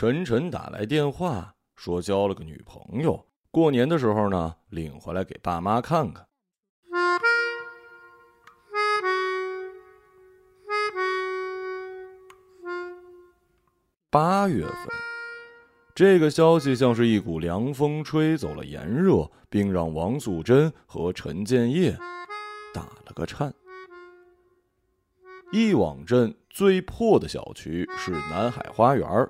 晨晨打来电话说交了个女朋友，过年的时候呢领回来给爸妈看看。八月份，这个消息像是一股凉风吹走了炎热，并让王素贞和陈建业打了个颤。一网镇最破的小区是南海花园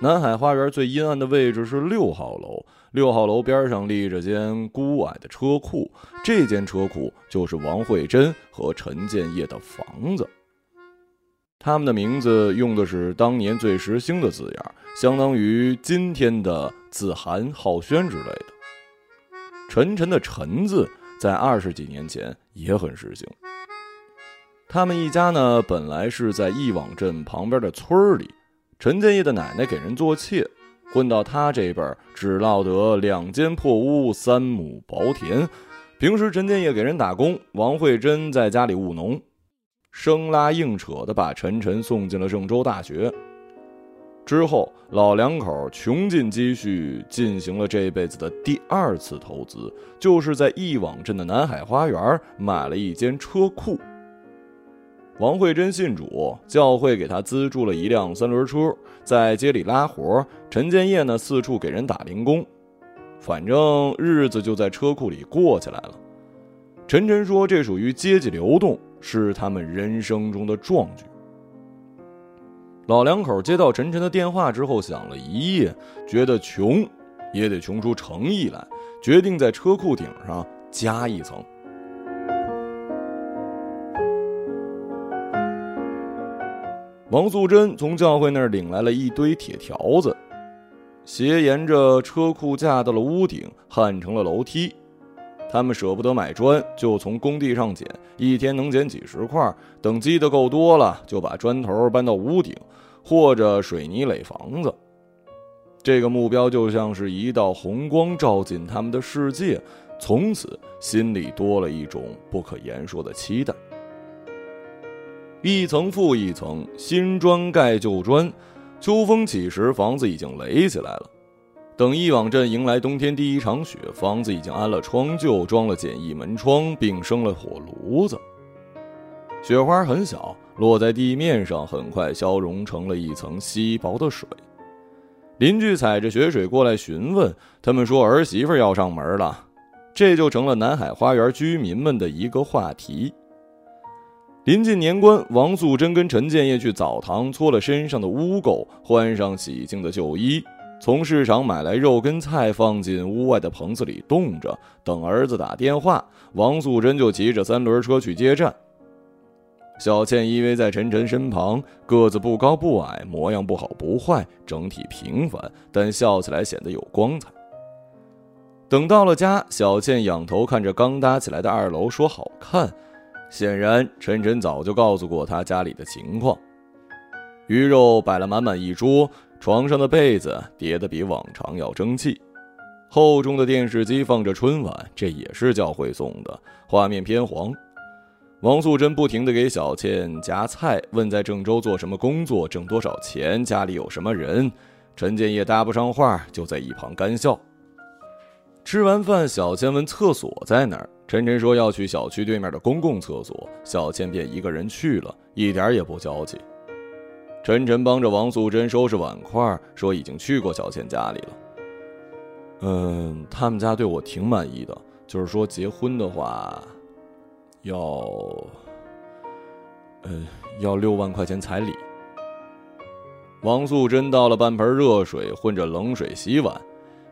南海花园最阴暗的位置是六号楼，六号楼边上立着间孤矮的车库，这间车库就是王慧珍和陈建业的房子。他们的名字用的是当年最时兴的字眼，相当于今天的子涵、浩轩之类的。陈晨的“陈”字在二十几年前也很时兴。他们一家呢，本来是在一网镇旁边的村里。陈建业的奶奶给人做妾，混到他这辈只落得两间破屋、三亩薄田。平时陈建业给人打工，王慧珍在家里务农，生拉硬扯的把陈晨送进了郑州大学。之后，老两口穷尽积蓄，进行了这辈子的第二次投资，就是在一网镇的南海花园买了一间车库。王慧珍信主，教会给他资助了一辆三轮车，在街里拉活。陈建业呢，四处给人打零工，反正日子就在车库里过起来了。陈晨说：“这属于阶级流动，是他们人生中的壮举。”老两口接到陈晨的电话之后，想了一夜，觉得穷也得穷出诚意来，决定在车库顶上加一层。王素贞从教会那儿领来了一堆铁条子，斜沿着车库架到了屋顶，焊成了楼梯。他们舍不得买砖，就从工地上捡，一天能捡几十块。等积的够多了，就把砖头搬到屋顶，或者水泥垒房子。这个目标就像是一道红光照进他们的世界，从此心里多了一种不可言说的期待。一层复一层，新砖盖旧砖。秋风起时，房子已经垒起来了。等一网镇迎来冬天第一场雪，房子已经安了窗柩，装了简易门窗，并生了火炉子。雪花很小，落在地面上，很快消融成了一层稀薄的水。邻居踩着雪水过来询问，他们说儿媳妇要上门了，这就成了南海花园居民们的一个话题。临近年关，王素贞跟陈建业去澡堂搓了身上的污垢，换上洗净的旧衣，从市场买来肉跟菜，放进屋外的棚子里冻着，等儿子打电话。王素贞就骑着三轮车去接站。小倩依偎在陈晨身旁，个子不高不矮，模样不好不坏，整体平凡，但笑起来显得有光彩。等到了家，小倩仰头看着刚搭起来的二楼，说：“好看。”显然，陈晨早就告诉过他家里的情况。鱼肉摆了满满一桌，床上的被子叠得比往常要争气。厚重的电视机放着春晚，这也是教会送的，画面偏黄。王素贞不停地给小倩夹菜，问在郑州做什么工作，挣多少钱，家里有什么人。陈建业搭不上话，就在一旁干笑。吃完饭，小倩问厕所在哪儿。陈晨说要去小区对面的公共厕所，小倩便一个人去了，一点也不娇气。陈晨帮着王素贞收拾碗筷，说已经去过小倩家里了。嗯，他们家对我挺满意的，就是说结婚的话，要，呃，要六万块钱彩礼。王素贞倒了半盆热水，混着冷水洗碗，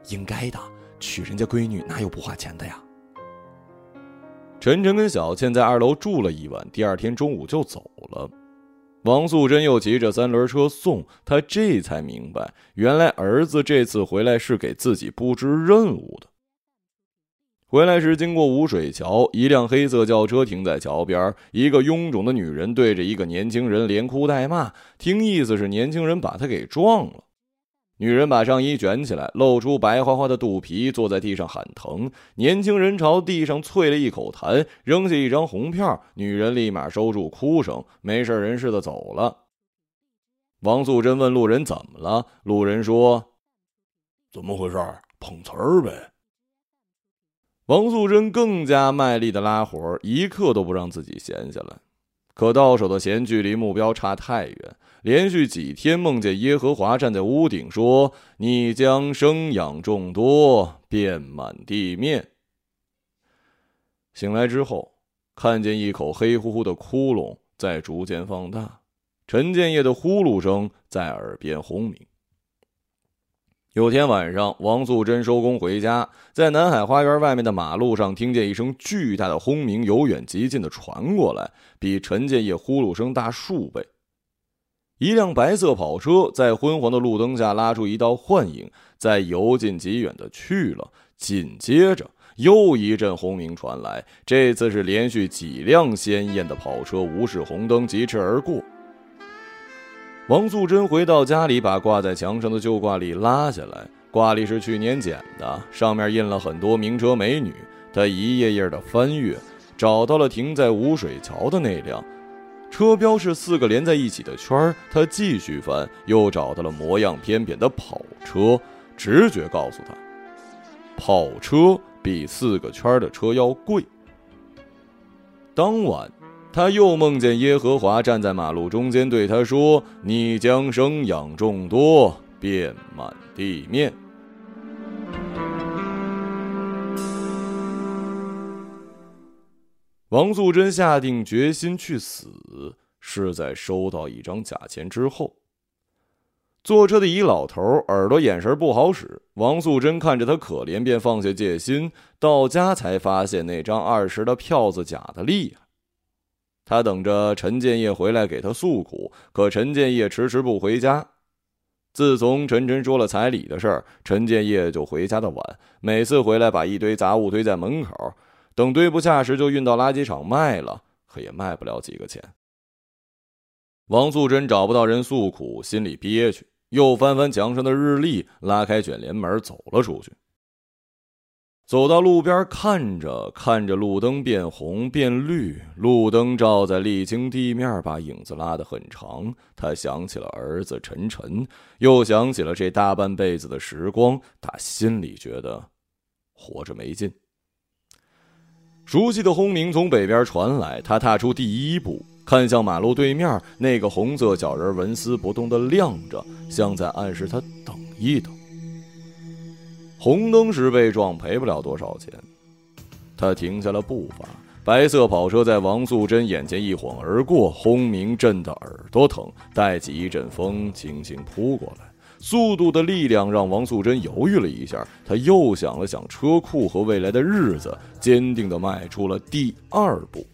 应该的，娶人家闺女哪有不花钱的呀？陈晨跟小倩在二楼住了一晚，第二天中午就走了。王素贞又骑着三轮车送他，这才明白，原来儿子这次回来是给自己布置任务的。回来时经过五水桥，一辆黑色轿车停在桥边，一个臃肿的女人对着一个年轻人连哭带骂，听意思是年轻人把他给撞了。女人把上衣卷起来，露出白花花的肚皮，坐在地上喊疼。年轻人朝地上啐了一口痰，扔下一张红票。女人立马收住哭声，没事人似的走了。王素贞问路人怎么了，路人说：“怎么回事？碰瓷儿呗。”王素贞更加卖力的拉活，一刻都不让自己闲下来。可到手的钱距离目标差太远，连续几天梦见耶和华站在屋顶说：“你将生养众多，遍满地面。”醒来之后，看见一口黑乎乎的窟窿在逐渐放大。陈建业的呼噜声在耳边轰鸣。有天晚上，王素贞收工回家，在南海花园外面的马路上，听见一声巨大的轰鸣由远及近的传过来，比陈建业呼噜声大数倍。一辆白色跑车在昏黄的路灯下拉出一道幻影，在由近及远的去了。紧接着，又一阵轰鸣传来，这次是连续几辆鲜艳的跑车无视红灯疾驰而过。王素贞回到家里，把挂在墙上的旧挂历拉下来。挂历是去年捡的，上面印了很多名车美女。她一页页的翻阅，找到了停在五水桥的那辆，车标是四个连在一起的圈儿。她继续翻，又找到了模样偏扁的跑车。直觉告诉她，跑车比四个圈的车要贵。当晚。他又梦见耶和华站在马路中间，对他说：“你将生养众多，遍满地面。”王素贞下定决心去死，是在收到一张假钱之后。坐车的一老头耳朵眼神不好使，王素贞看着他可怜，便放下戒心。到家才发现那张二十的票子假的厉害。他等着陈建业回来给他诉苦，可陈建业迟迟不回家。自从陈晨说了彩礼的事儿，陈建业就回家的晚，每次回来把一堆杂物堆在门口，等堆不下时就运到垃圾场卖了，可也卖不了几个钱。王素贞找不到人诉苦，心里憋屈，又翻翻墙上的日历，拉开卷帘门走了出去。走到路边，看着看着，路灯变红变绿，路灯照在沥青地面，把影子拉得很长。他想起了儿子陈晨，又想起了这大半辈子的时光，他心里觉得活着没劲。熟悉的轰鸣从北边传来，他踏出第一步，看向马路对面那个红色小人，纹丝不动的亮着，像在暗示他等一等。红灯时被撞赔不了多少钱，他停下了步伐。白色跑车在王素贞眼前一晃而过，轰鸣震得耳朵疼，带起一阵风轻轻扑过来。速度的力量让王素贞犹豫了一下，他又想了想车库和未来的日子，坚定地迈出了第二步。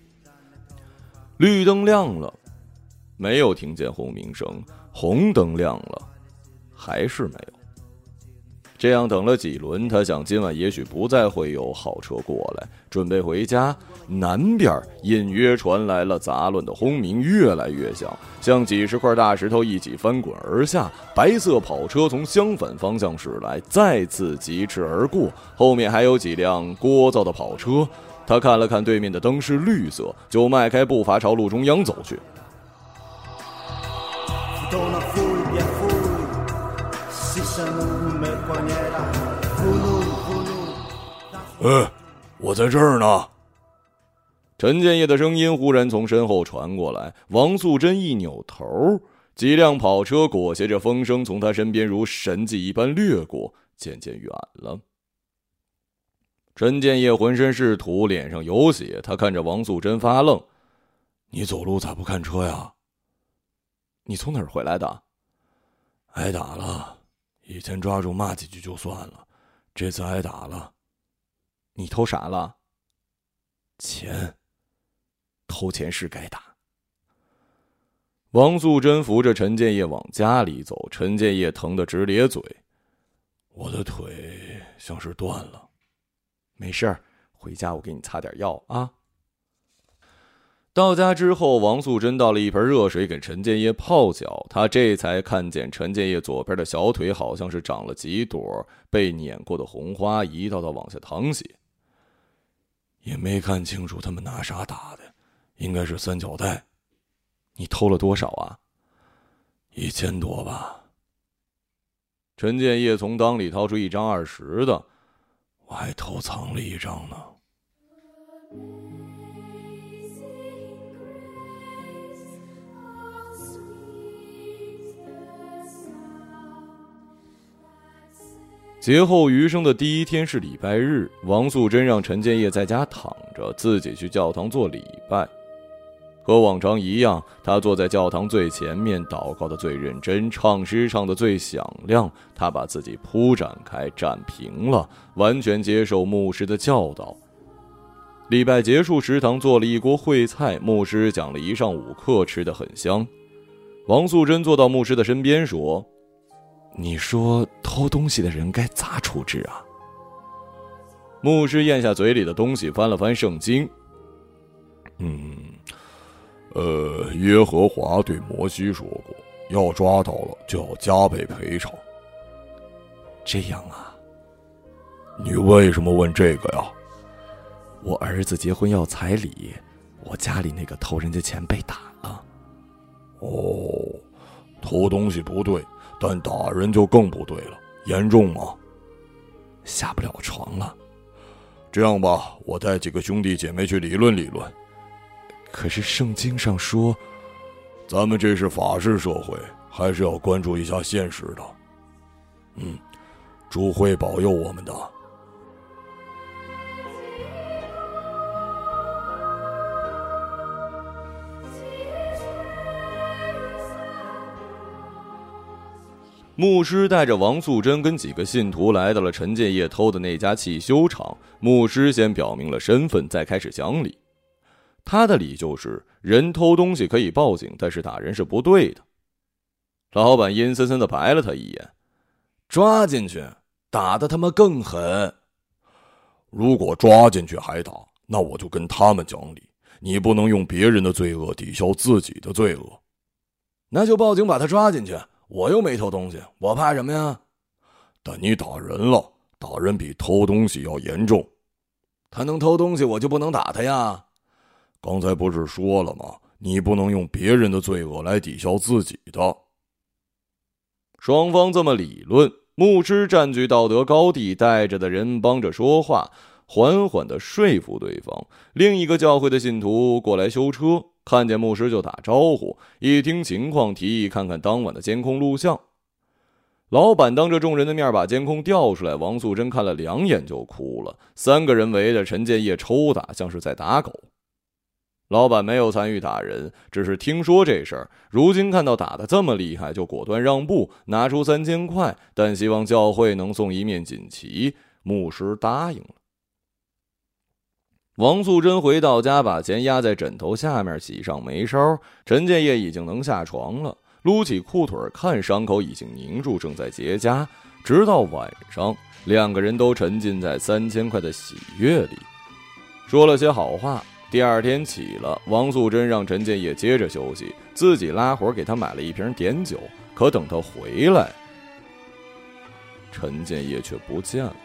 绿灯亮了，没有听见轰鸣声；红灯亮了，还是没有。这样等了几轮，他想今晚也许不再会有好车过来，准备回家。南边隐约传来了杂乱的轰鸣，越来越响，像几十块大石头一起翻滚而下。白色跑车从相反方向驶来，再次疾驰而过，后面还有几辆聒噪的跑车。他看了看对面的灯是绿色，就迈开步伐朝路中央走去。哎，我在这儿呢。陈建业的声音忽然从身后传过来。王素贞一扭头，几辆跑车裹挟着风声从他身边如神迹一般掠过，渐渐远了。陈建业浑身是土，脸上有血，他看着王素贞发愣：“你走路咋不看车呀？你从哪儿回来的？挨打了。”以前抓住骂几句就算了，这次挨打了。你偷啥了？钱。偷钱是该打。王素贞扶着陈建业往家里走，陈建业疼得直咧嘴。我的腿像是断了。没事儿，回家我给你擦点药啊。到家之后，王素贞倒了一盆热水给陈建业泡脚。他这才看见陈建业左边的小腿好像是长了几朵被碾过的红花，一道道往下淌血。也没看清楚他们拿啥打的，应该是三角带。你偷了多少啊？一千多吧。陈建业从裆里掏出一张二十的，我还偷藏了一张呢。劫后余生的第一天是礼拜日，王素贞让陈建业在家躺着，自己去教堂做礼拜。和往常一样，他坐在教堂最前面，祷告的最认真，唱诗唱的最响亮。他把自己铺展开，展平了，完全接受牧师的教导。礼拜结束，食堂做了一锅烩菜，牧师讲了一上午课，吃的很香。王素贞坐到牧师的身边说。你说偷东西的人该咋处置啊？牧师咽下嘴里的东西，翻了翻圣经。嗯，呃，耶和华对摩西说过，要抓到了就要加倍赔偿。这样啊？你为什么问这个呀？我儿子结婚要彩礼，我家里那个偷人家钱被打了。哦，偷东西不对。但打人就更不对了，严重吗？下不了床了。这样吧，我带几个兄弟姐妹去理论理论。可是圣经上说，咱们这是法治社会，还是要关注一下现实的。嗯，主会保佑我们的。牧师带着王素贞跟几个信徒来到了陈建业偷的那家汽修厂。牧师先表明了身份，再开始讲理。他的理就是：人偷东西可以报警，但是打人是不对的。老板阴森森的白了他一眼：“抓进去，打的他妈更狠。如果抓进去还打，那我就跟他们讲理。你不能用别人的罪恶抵消自己的罪恶，那就报警把他抓进去。”我又没偷东西，我怕什么呀？但你打人了，打人比偷东西要严重。他能偷东西，我就不能打他呀？刚才不是说了吗？你不能用别人的罪恶来抵消自己的。双方这么理论，牧师占据道德高地，带着的人帮着说话，缓缓的说服对方。另一个教会的信徒过来修车。看见牧师就打招呼，一听情况，提议看看当晚的监控录像。老板当着众人的面把监控调出来，王素贞看了两眼就哭了。三个人围着陈建业抽打，像是在打狗。老板没有参与打人，只是听说这事儿。如今看到打的这么厉害，就果断让步，拿出三千块，但希望教会能送一面锦旗。牧师答应了。王素贞回到家，把钱压在枕头下面，洗上眉梢。陈建业已经能下床了，撸起裤腿看伤口已经凝住，正在结痂。直到晚上，两个人都沉浸在三千块的喜悦里，说了些好话。第二天起了，王素贞让陈建业接着休息，自己拉活给他买了一瓶碘酒。可等他回来，陈建业却不见了。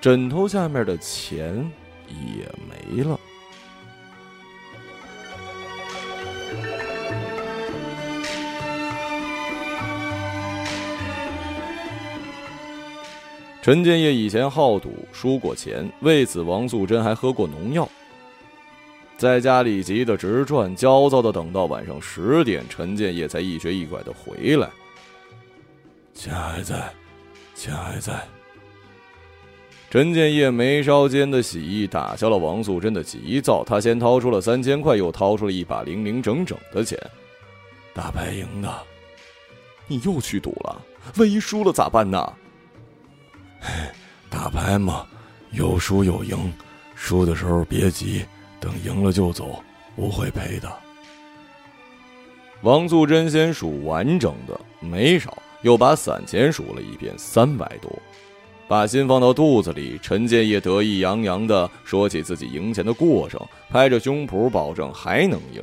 枕头下面的钱也没了。陈建业以前好赌，输过钱，为此王素贞还喝过农药。在家里急得直转，焦躁的等到晚上十点，陈建业才一瘸一拐的回来。钱还在，钱还在。陈建业眉梢间的喜意打消了王素贞的急躁，他先掏出了三千块，又掏出了一把零零整整的钱。打牌赢的，你又去赌了？万一输了咋办呢？打牌嘛，有输有赢，输的时候别急，等赢了就走，不会赔的。王素贞先数完整的，没少，又把散钱数了一遍，三百多。把心放到肚子里，陈建业得意洋洋地说起自己赢钱的过程，拍着胸脯保证还能赢。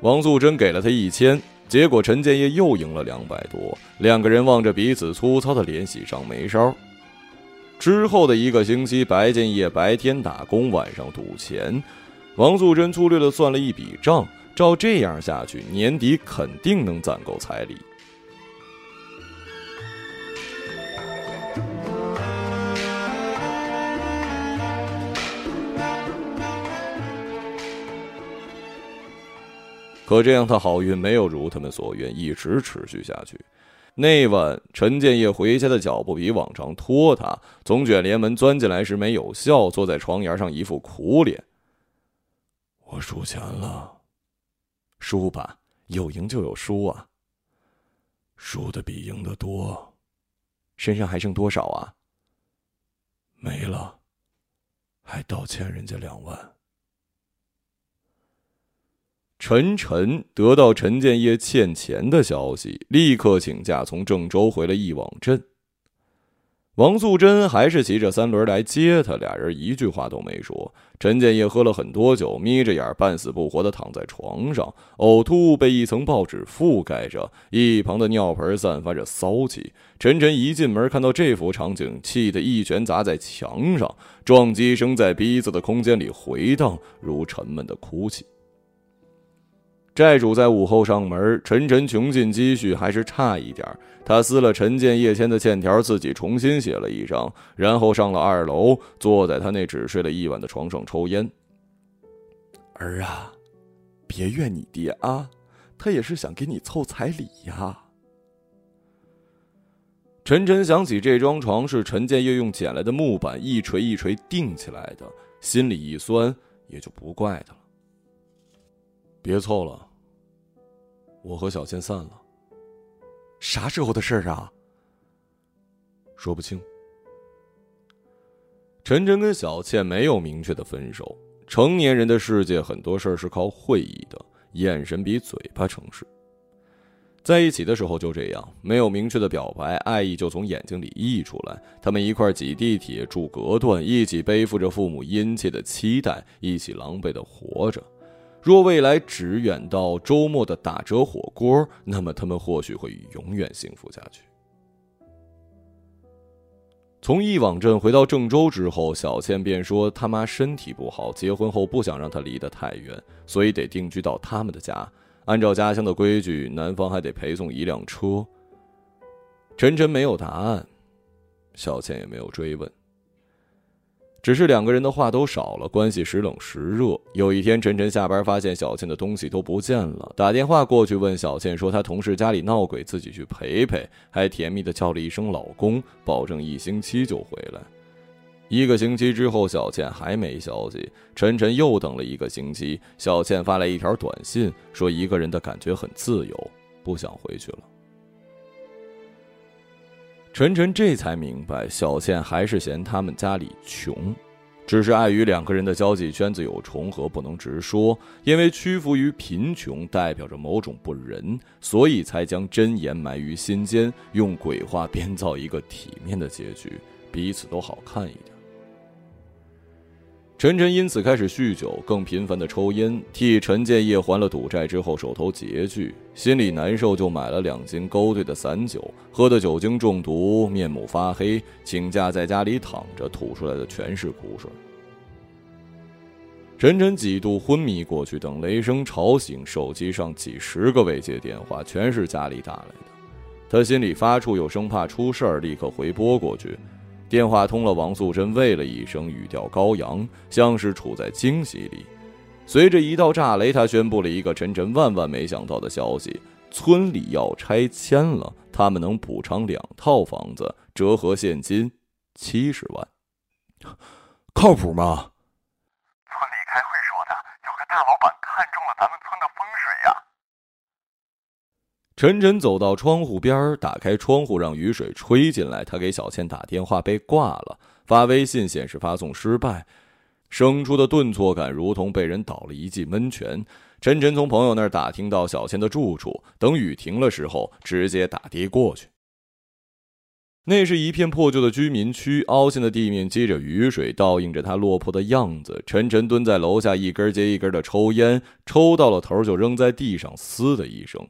王素贞给了他一千，结果陈建业又赢了两百多。两个人望着彼此粗糙的脸，喜上眉梢。之后的一个星期，白建业白天打工，晚上赌钱。王素贞粗略地算了一笔账，照这样下去，年底肯定能攒够彩礼。可这样的好运没有如他们所愿一直持续下去。那晚，陈建业回家的脚步比往常拖沓，从卷帘门钻进来时没有笑，坐在床沿上一副苦脸。我输钱了，输吧，有赢就有输啊。输的比赢的多，身上还剩多少啊？没了，还倒欠人家两万。陈晨得到陈建业欠钱的消息，立刻请假从郑州回了一网镇。王素贞还是骑着三轮来接他，俩人一句话都没说。陈建业喝了很多酒，眯着眼，半死不活的躺在床上，呕吐物被一层报纸覆盖着，一旁的尿盆散发着骚气。陈晨一进门看到这幅场景，气得一拳砸在墙上，撞击声在逼仄的空间里回荡，如沉闷的哭泣。债主在午后上门，陈晨穷尽积蓄还是差一点他撕了陈建业签的欠条，自己重新写了一张，然后上了二楼，坐在他那只睡了一晚的床上抽烟。儿啊，别怨你爹啊，他也是想给你凑彩礼呀。陈晨想起这张床是陈建业用捡来的木板一锤一锤钉起来的，心里一酸，也就不怪他了。别凑了，我和小倩散了。啥时候的事儿啊？说不清。陈真跟小倩没有明确的分手。成年人的世界，很多事儿是靠会意的，眼神比嘴巴诚实。在一起的时候就这样，没有明确的表白，爱意就从眼睛里溢出来。他们一块挤地铁、住隔断，一起背负着父母殷切的期待，一起狼狈的活着。若未来只远到周末的打折火锅，那么他们或许会永远幸福下去。从一网镇回到郑州之后，小倩便说他妈身体不好，结婚后不想让她离得太远，所以得定居到他们的家。按照家乡的规矩，男方还得陪送一辆车。陈晨没有答案，小倩也没有追问。只是两个人的话都少了，关系时冷时热。有一天，晨晨下班发现小倩的东西都不见了，打电话过去问小倩，说她同事家里闹鬼，自己去陪陪，还甜蜜的叫了一声“老公”，保证一星期就回来。一个星期之后，小倩还没消息，晨晨又等了一个星期，小倩发来一条短信，说一个人的感觉很自由，不想回去了。晨晨这才明白，小倩还是嫌他们家里穷，只是碍于两个人的交际圈子有重合，不能直说。因为屈服于贫穷代表着某种不仁，所以才将真言埋于心间，用鬼话编造一个体面的结局，彼此都好看一点。陈晨因此开始酗酒，更频繁的抽烟，替陈建业还了赌债之后手头拮据，心里难受，就买了两斤勾兑的散酒，喝的酒精中毒，面目发黑，请假在家里躺着，吐出来的全是苦水。陈晨几度昏迷过去，等雷声吵醒，手机上几十个未接电话，全是家里打来的，他心里发怵，又生怕出事儿，立刻回拨过去。电话通了，王素贞喂了一声，语调高扬，像是处在惊喜里。随着一道炸雷，他宣布了一个陈晨万万没想到的消息：村里要拆迁了，他们能补偿两套房子，折合现金七十万，靠谱吗？村里开会说的，有个大老板看中了咱们村的风水呀。陈晨走到窗户边，打开窗户让雨水吹进来。他给小倩打电话被挂了，发微信显示发送失败，生出的顿挫感如同被人倒了一记闷拳。陈晨从朋友那儿打听到小倩的住处，等雨停了时候，直接打的过去。那是一片破旧的居民区，凹陷的地面积着雨水，倒映着他落魄的样子。陈晨蹲在楼下，一根接一根的抽烟，抽到了头就扔在地上，嘶的一声。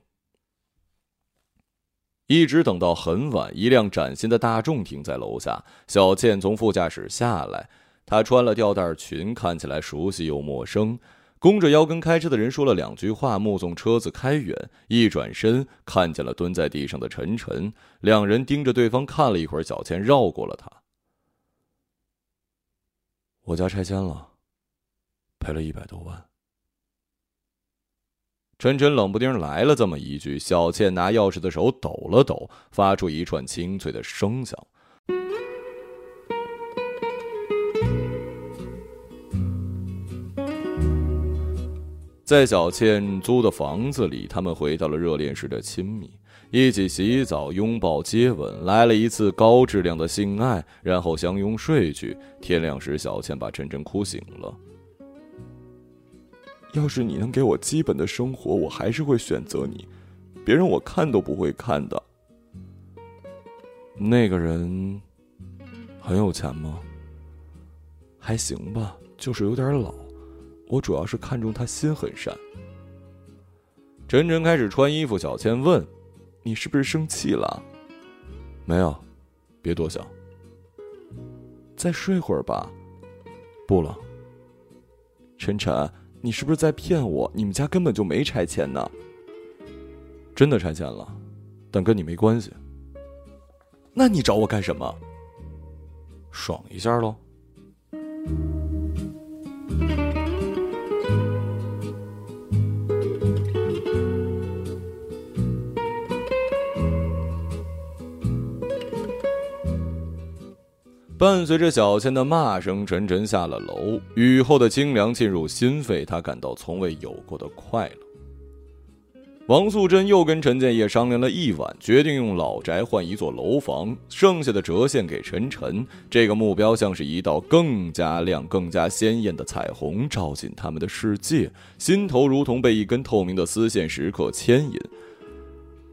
一直等到很晚，一辆崭新的大众停在楼下。小倩从副驾驶下来，她穿了吊带裙，看起来熟悉又陌生。弓着腰跟开车的人说了两句话，目送车子开远，一转身看见了蹲在地上的陈晨，两人盯着对方看了一会儿，小倩绕过了他。我家拆迁了，赔了一百多万。陈晨冷不丁来了这么一句，小倩拿钥匙的手抖了抖，发出一串清脆的声响。在小倩租的房子里，他们回到了热恋时的亲密，一起洗澡、拥抱、接吻，来了一次高质量的性爱，然后相拥睡去。天亮时，小倩把晨晨哭醒了。要是你能给我基本的生活，我还是会选择你，别人我看都不会看的。那个人很有钱吗？还行吧，就是有点老。我主要是看中他心很善。晨晨开始穿衣服，小倩问：“你是不是生气了？”“没有，别多想。”“再睡会儿吧。”“不了。”“晨晨，你是不是在骗我？你们家根本就没拆迁呢。”“真的拆迁了，但跟你没关系。”“那你找我干什么？”“爽一下喽。”伴随着小倩的骂声，陈晨下了楼。雨后的清凉进入心肺，他感到从未有过的快乐。王素贞又跟陈建业商量了一晚，决定用老宅换一座楼房，剩下的折现给陈晨。这个目标像是一道更加亮、更加鲜艳的彩虹，照进他们的世界，心头如同被一根透明的丝线时刻牵引。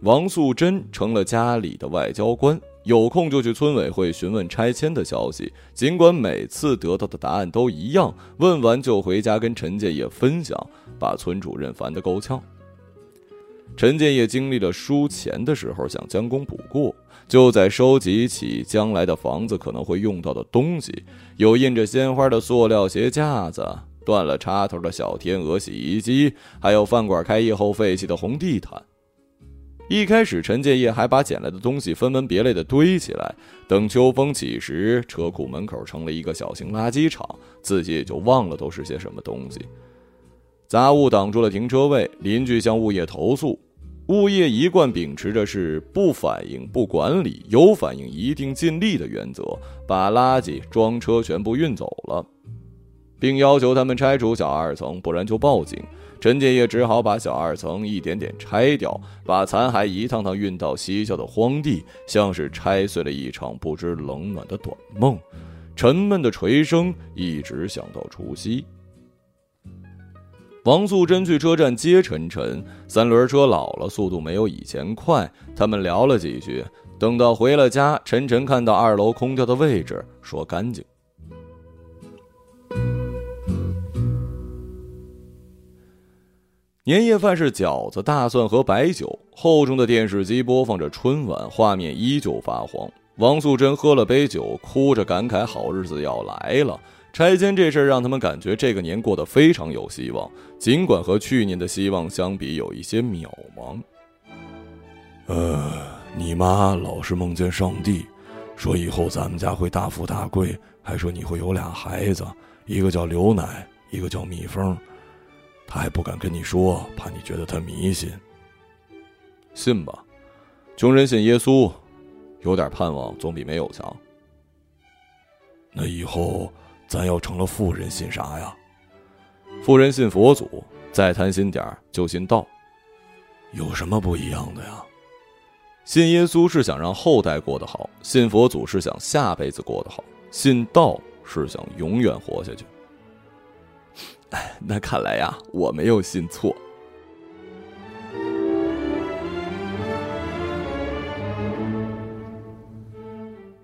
王素贞成了家里的外交官。有空就去村委会询问拆迁的消息，尽管每次得到的答案都一样，问完就回家跟陈建业分享，把村主任烦得够呛。陈建业经历了输钱的时候，想将功补过，就在收集起将来的房子可能会用到的东西，有印着鲜花的塑料鞋架子，断了插头的小天鹅洗衣机，还有饭馆开业后废弃的红地毯。一开始，陈建业还把捡来的东西分门别类的堆起来。等秋风起时，车库门口成了一个小型垃圾场，自己也就忘了都是些什么东西。杂物挡住了停车位，邻居向物业投诉。物业一贯秉持着是不反应不管理，有反应一定尽力的原则，把垃圾装车全部运走了，并要求他们拆除小二层，不然就报警。陈建业只好把小二层一点点拆掉，把残骸一趟趟运到西郊的荒地，像是拆碎了一场不知冷暖的短梦。沉闷的锤声一直响到除夕。王素贞去车站接陈晨，三轮车老了，速度没有以前快。他们聊了几句，等到回了家，陈晨看到二楼空掉的位置，说干净。年夜饭是饺子、大蒜和白酒。厚重的电视机播放着春晚，画面依旧发黄。王素贞喝了杯酒，哭着感慨：“好日子要来了。”拆迁这事儿让他们感觉这个年过得非常有希望，尽管和去年的希望相比有一些渺茫。呃，你妈老是梦见上帝，说以后咱们家会大富大贵，还说你会有俩孩子，一个叫刘奶，一个叫蜜蜂。他还不敢跟你说，怕你觉得他迷信。信吧，穷人信耶稣，有点盼望总比没有强。那以后咱要成了富人，信啥呀？富人信佛祖，再贪心点就信道。有什么不一样的呀？信耶稣是想让后代过得好，信佛祖是想下辈子过得好，信道是想永远活下去。那看来呀，我没有信错。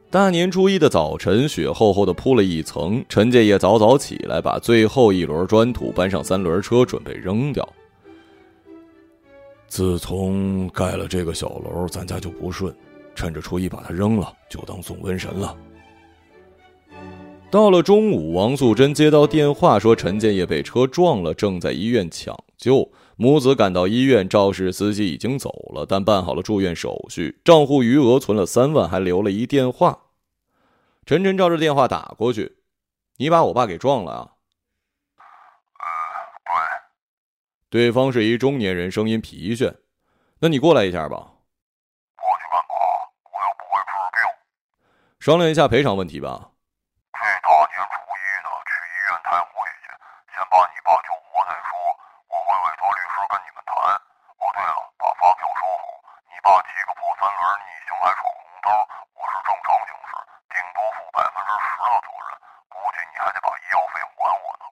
大年初一的早晨，雪厚厚的铺了一层。陈建业早早起来，把最后一轮砖土搬上三轮车，准备扔掉。自从盖了这个小楼，咱家就不顺，趁着初一把它扔了，就当送瘟神了。到了中午，王素贞接到电话说陈建业被车撞了，正在医院抢救。母子赶到医院，肇事司机已经走了，但办好了住院手续，账户余额存了三万，还留了一电话。陈晨照着电话打过去：“你把我爸给撞了啊？”“嗯，对。”对方是一中年人，声音疲倦。“那你过来一下吧。”“过去干嘛？我又不会治病。”“商量一下赔偿问题吧。”“这大年初一的，去医院开会去，先把你爸救活再说。”我会委托律师跟你们谈。哦，对了，把发票收好。你爸骑个破三轮逆行还闯红灯，我是正常行驶，顶多负百分之十的责任。估计你还得把医药费还我呢。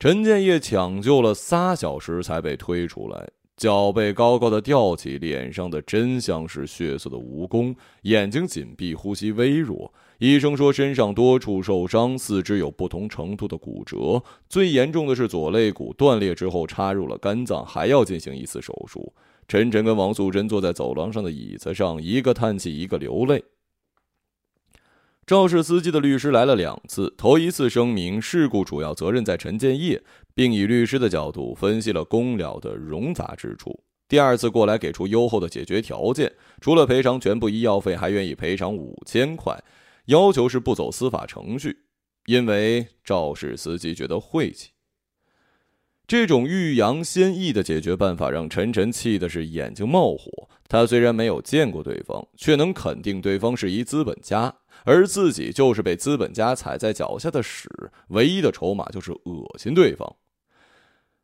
陈建业抢救了仨小时才被推出来，脚被高高的吊起，脸上的真像是血色的蜈蚣，眼睛紧闭，呼吸微弱。医生说身上多处受伤，四肢有不同程度的骨折，最严重的是左肋骨断裂之后插入了肝脏，还要进行一次手术。陈晨跟王素贞坐在走廊上的椅子上，一个叹气，一个流泪。肇事司机的律师来了两次，头一次声明事故主要责任在陈建业，并以律师的角度分析了公了的冗杂之处。第二次过来给出优厚的解决条件，除了赔偿全部医药费，还愿意赔偿五千块。要求是不走司法程序，因为肇事司机觉得晦气。这种欲扬先抑的解决办法让陈晨气的是眼睛冒火。他虽然没有见过对方，却能肯定对方是一资本家，而自己就是被资本家踩在脚下的屎。唯一的筹码就是恶心对方。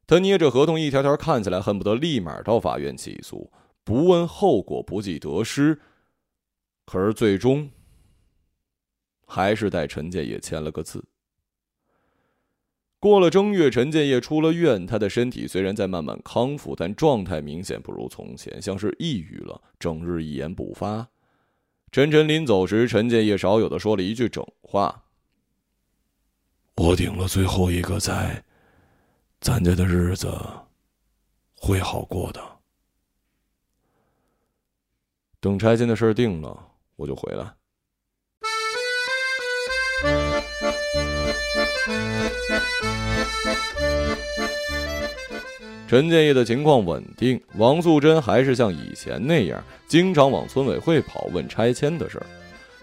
他捏着合同一条条看起来，恨不得立马到法院起诉，不问后果，不计得失。可是最终。还是带陈建业签了个字。过了正月，陈建业出了院，他的身体虽然在慢慢康复，但状态明显不如从前，像是抑郁了，整日一言不发。陈晨临走时，陈建业少有的说了一句整话：“我顶了最后一个灾，咱家的日子会好过的。等拆迁的事定了，我就回来。”陈建业的情况稳定，王素贞还是像以前那样，经常往村委会跑问拆迁的事儿。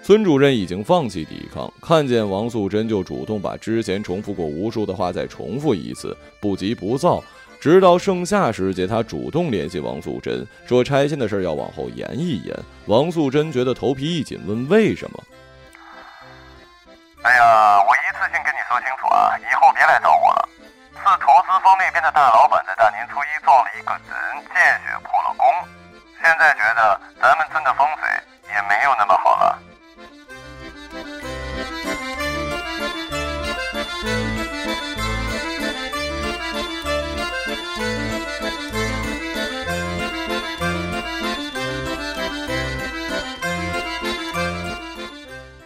村主任已经放弃抵抗，看见王素贞就主动把之前重复过无数的话再重复一次，不急不躁。直到盛夏时节，他主动联系王素贞，说拆迁的事要往后延一延。王素贞觉得头皮一紧，问为什么？哎呀，我一次性跟你说清楚啊，以后别来找我了。是投资方那边的大老板在初一撞了一个人，见血破了功。现在觉得咱们村的风水也没有那么好了。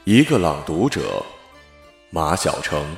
一个朗读者。马晓成。